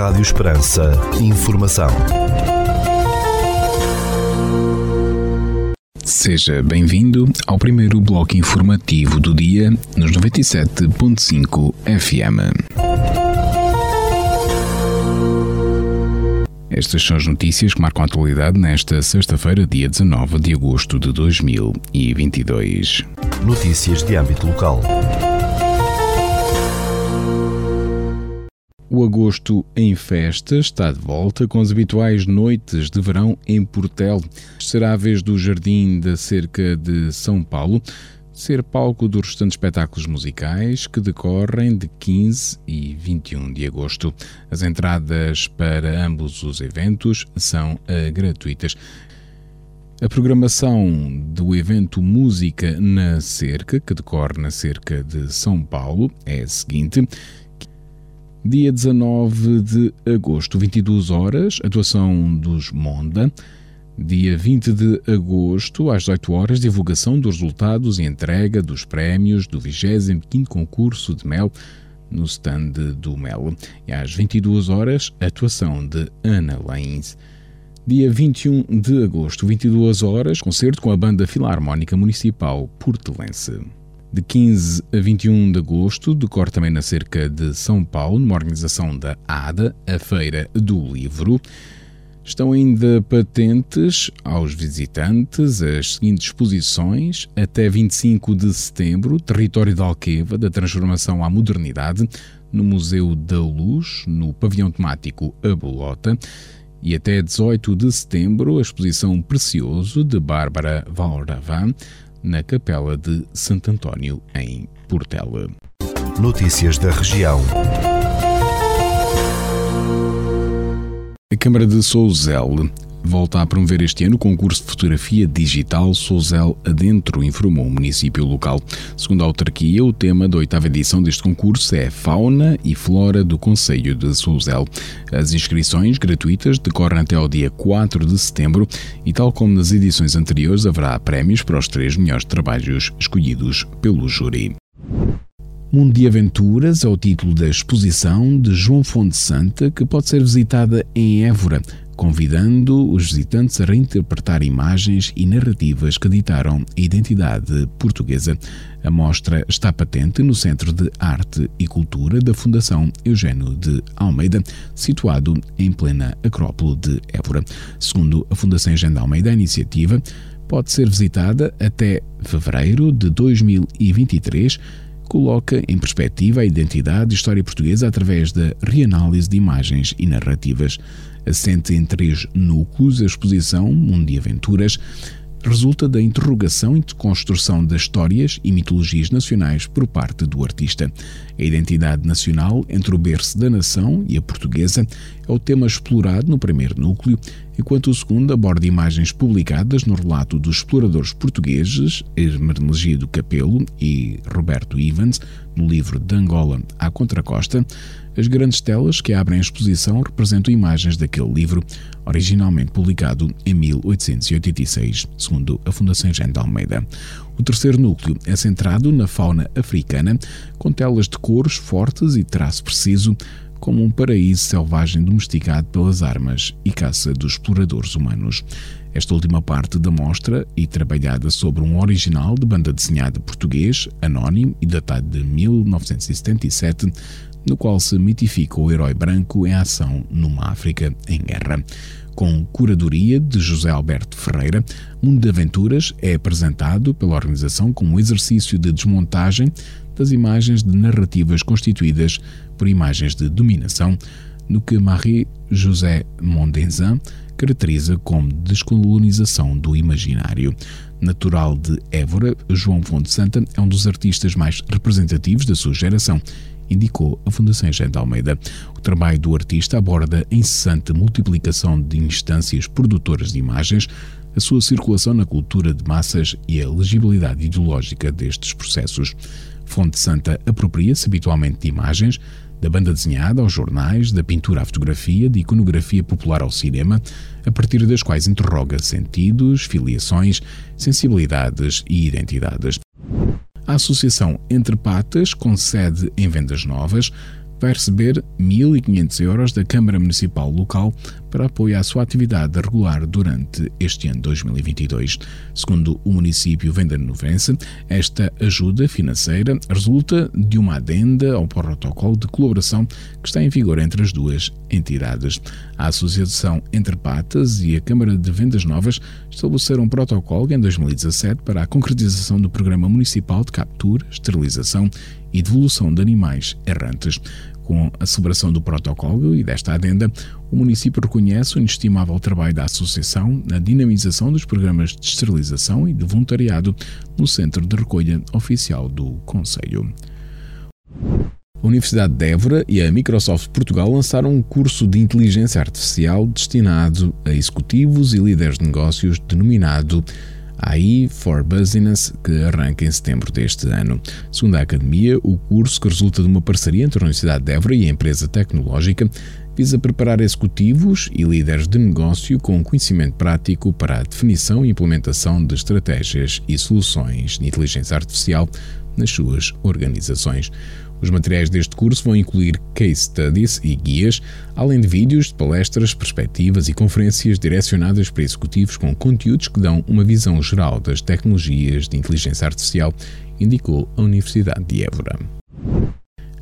Rádio Esperança. Informação. Seja bem-vindo ao primeiro bloco informativo do dia nos 97.5 FM. Estas são as notícias que marcam a atualidade nesta sexta-feira, dia 19 de agosto de 2022. Notícias de âmbito local. O agosto em festa está de volta com as habituais noites de verão em Portel. Será a vez do Jardim da Cerca de São Paulo ser palco dos restantes espetáculos musicais que decorrem de 15 e 21 de agosto. As entradas para ambos os eventos são uh, gratuitas. A programação do evento Música na Cerca, que decorre na Cerca de São Paulo, é a seguinte. Dia 19 de agosto, 22 horas, atuação dos Monda. Dia 20 de agosto, às 18 horas, divulgação dos resultados e entrega dos prémios do 25º concurso de mel no stand do Mel. E às 22 horas, atuação de Ana Lains. Dia 21 de agosto, 22 horas, concerto com a Banda Filarmónica Municipal Portelense de 15 a 21 de agosto, decorre também na cerca de São Paulo, numa organização da ADA, a Feira do Livro. Estão ainda patentes aos visitantes as seguintes exposições. Até 25 de setembro, Território da Alqueva, da Transformação à Modernidade, no Museu da Luz, no pavilhão temático A Bolota, e até 18 de setembro, a exposição Precioso, de Bárbara Valravan, na Capela de Santo António, em Portela. Notícias da região. A Câmara de Souzel volta a promover este ano o concurso de fotografia digital Souzel Adentro, informou o município local. Segundo a autarquia, o tema da oitava edição deste concurso é Fauna e Flora do Conselho de Souzel. As inscrições gratuitas decorrem até ao dia 4 de setembro e, tal como nas edições anteriores, haverá prémios para os três melhores trabalhos escolhidos pelo júri. Mundo de Aventuras é o título da exposição de João Fonte Santa que pode ser visitada em Évora convidando os visitantes a reinterpretar imagens e narrativas que ditaram a identidade portuguesa. A mostra está patente no Centro de Arte e Cultura da Fundação Eugênio de Almeida, situado em plena Acrópole de Évora. Segundo a Fundação Eugênio de Almeida, a iniciativa pode ser visitada até fevereiro de 2023 coloca em perspectiva a identidade e história portuguesa através da reanálise de imagens e narrativas. Assente em três núcleos, a exposição Mundo de Aventuras resulta da interrogação e construção das histórias e mitologias nacionais por parte do artista. A identidade nacional entre o berço da nação e a portuguesa é o tema explorado no primeiro núcleo, enquanto o segundo aborda imagens publicadas no relato dos exploradores portugueses Hermenegildo Capelo e Roberto Evans, no livro De Angola à Contracosta, as grandes telas que abrem a exposição representam imagens daquele livro, originalmente publicado em 1886, segundo a Fundação Jean de Almeida. O terceiro núcleo é centrado na fauna africana, com telas de cores fortes e traço preciso, como um paraíso selvagem domesticado pelas armas e caça dos exploradores humanos. Esta última parte da mostra, e trabalhada sobre um original de banda desenhada português, anónimo e datado de 1977, no qual se mitifica o herói branco em ação numa África em guerra. Com curadoria de José Alberto Ferreira, Mundo de Aventuras é apresentado pela organização como um exercício de desmontagem das imagens de narrativas constituídas por imagens de dominação, no que Marie-José Mondenzin caracteriza como descolonização do imaginário. Natural de Évora, João Fonte Santa é um dos artistas mais representativos da sua geração indicou a Fundação de Almeida. O trabalho do artista aborda a incessante multiplicação de instâncias produtoras de imagens, a sua circulação na cultura de massas e a legibilidade ideológica destes processos. Fonte Santa apropria-se habitualmente de imagens, da banda desenhada aos jornais, da pintura à fotografia, de iconografia popular ao cinema, a partir das quais interroga sentidos, filiações, sensibilidades e identidades. A associação Entre Patas, com sede em Vendas Novas, vai receber 1.500 euros da Câmara Municipal local para apoio à sua atividade regular durante este ano 2022. Segundo o município Venda Novense, esta ajuda financeira resulta de uma adenda ao protocolo de colaboração que está em vigor entre as duas entidades. A Associação Entre Patas e a Câmara de Vendas Novas estabeleceram um protocolo em 2017 para a concretização do Programa Municipal de Captura, Esterilização e Devolução de Animais Errantes. Com a celebração do protocolo e desta adenda, o município reconhece o inestimável trabalho da Associação na dinamização dos programas de esterilização e de voluntariado no Centro de Recolha Oficial do Conselho. A Universidade de Évora e a Microsoft Portugal lançaram um curso de inteligência artificial destinado a executivos e líderes de negócios denominado AI for Business, que arranca em setembro deste ano. Segundo a Academia, o curso, que resulta de uma parceria entre a Universidade de Évora e a empresa tecnológica, visa preparar executivos e líderes de negócio com conhecimento prático para a definição e implementação de estratégias e soluções de inteligência artificial nas suas organizações. Os materiais deste curso vão incluir case studies e guias, além de vídeos de palestras, perspectivas e conferências direcionadas para executivos com conteúdos que dão uma visão geral das tecnologias de inteligência artificial, indicou a Universidade de Évora.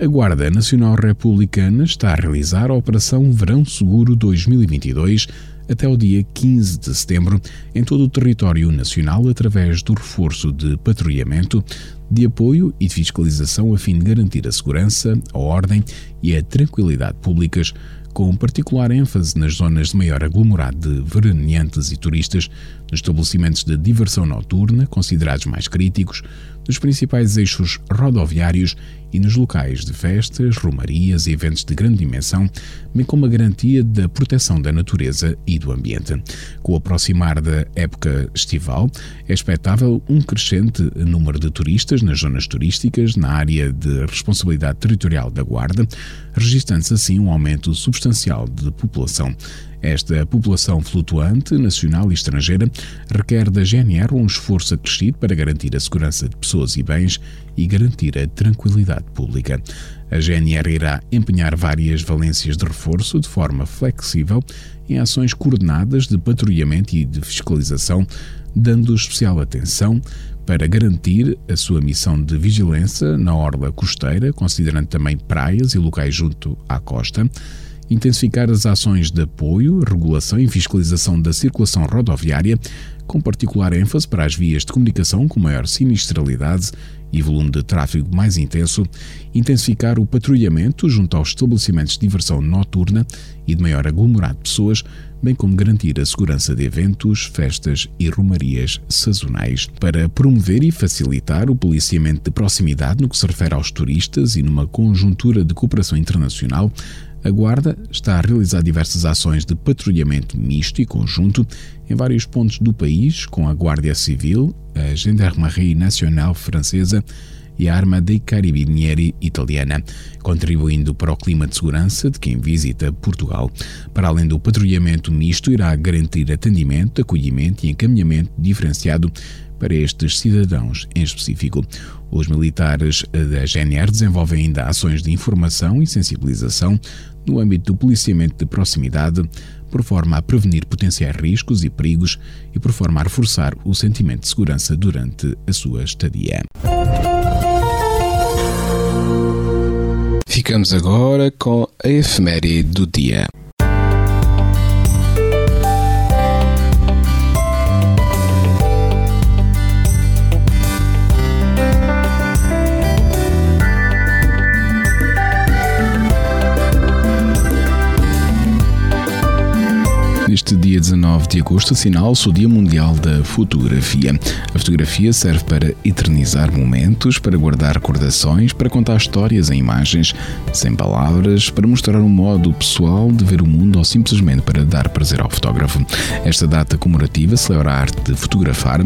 A Guarda Nacional Republicana está a realizar a Operação Verão Seguro 2022 até o dia 15 de setembro em todo o território nacional através do reforço de patrulhamento, de apoio e de fiscalização a fim de garantir a segurança, a ordem e a tranquilidade públicas, com particular ênfase nas zonas de maior aglomerado de veraneantes e turistas, nos estabelecimentos de diversão noturna, considerados mais críticos, nos principais eixos rodoviários e nos locais de festas, romarias e eventos de grande dimensão, bem como a garantia da proteção da natureza e do ambiente. Com o aproximar da época estival, é expectável um crescente número de turistas nas zonas turísticas, na área de responsabilidade territorial da Guarda, registrando-se assim um aumento substancial de população. Esta população flutuante, nacional e estrangeira, requer da GNR um esforço acrescido para garantir a segurança de pessoas e bens e garantir a tranquilidade pública. A GNR irá empenhar várias valências de reforço de forma flexível em ações coordenadas de patrulhamento e de fiscalização, dando especial atenção para garantir a sua missão de vigilância na orla costeira, considerando também praias e locais junto à costa intensificar as ações de apoio, regulação e fiscalização da circulação rodoviária, com particular ênfase para as vias de comunicação com maior sinistralidade e volume de tráfego mais intenso, intensificar o patrulhamento junto aos estabelecimentos de diversão noturna e de maior aglomerado de pessoas, bem como garantir a segurança de eventos, festas e romarias sazonais, para promover e facilitar o policiamento de proximidade no que se refere aos turistas e numa conjuntura de cooperação internacional, a Guarda está a realizar diversas ações de patrulhamento misto e conjunto em vários pontos do país, com a Guardia Civil, a Gendarmerie Nacional Francesa e a Arma dei Carabinieri italiana, contribuindo para o clima de segurança de quem visita Portugal. Para além do patrulhamento misto, irá garantir atendimento, acolhimento e encaminhamento diferenciado para estes cidadãos em específico. Os militares da GNR desenvolvem ainda ações de informação e sensibilização no âmbito do policiamento de proximidade, por forma a prevenir potenciais riscos e perigos e por forma a reforçar o sentimento de segurança durante a sua estadia. Ficamos agora com a efeméride do dia. Dia 19 de agosto assinala-se o Dia Mundial da Fotografia. A fotografia serve para eternizar momentos, para guardar recordações, para contar histórias em imagens, sem palavras, para mostrar um modo pessoal de ver o mundo ou simplesmente para dar prazer ao fotógrafo. Esta data comemorativa celebra a arte de fotografar,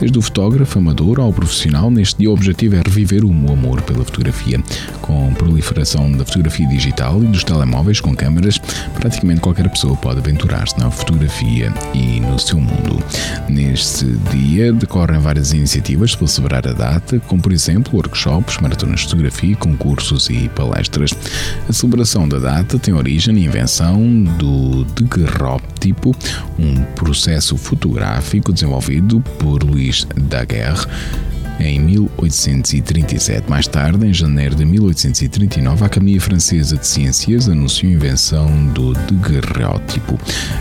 desde o fotógrafo amador ao profissional. Neste dia, o objetivo é reviver o amor pela fotografia. Com a proliferação da fotografia digital e dos telemóveis com câmeras, praticamente qualquer pessoa pode aventurar-se na fotografia fotografia e no seu mundo. Neste dia decorrem várias iniciativas para celebrar a data, como por exemplo workshops, maratonas de fotografia, concursos e palestras. A celebração da data tem origem na invenção do daguerrótipo, um processo fotográfico desenvolvido por Louis Daguerre em 1837. Mais tarde, em janeiro de 1839, a Academia Francesa de Ciências anunciou a invenção do daguerreótipo.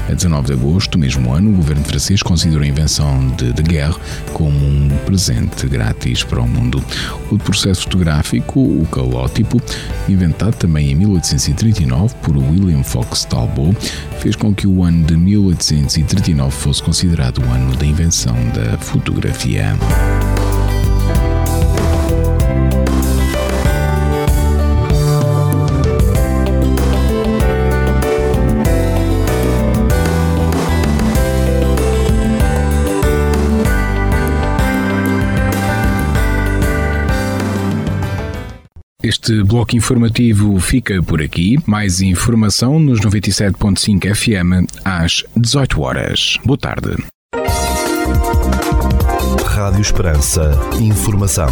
A 19 de agosto do mesmo ano, o governo francês considerou a invenção de Daguerre como um presente grátis para o mundo. O processo fotográfico, o calótipo, inventado também em 1839 por William Fox Talbot, fez com que o ano de 1839 fosse considerado o ano da invenção da fotografia. Este bloco informativo fica por aqui. Mais informação nos 97.5 FM às 18 horas. Boa tarde. Rádio Esperança. Informação.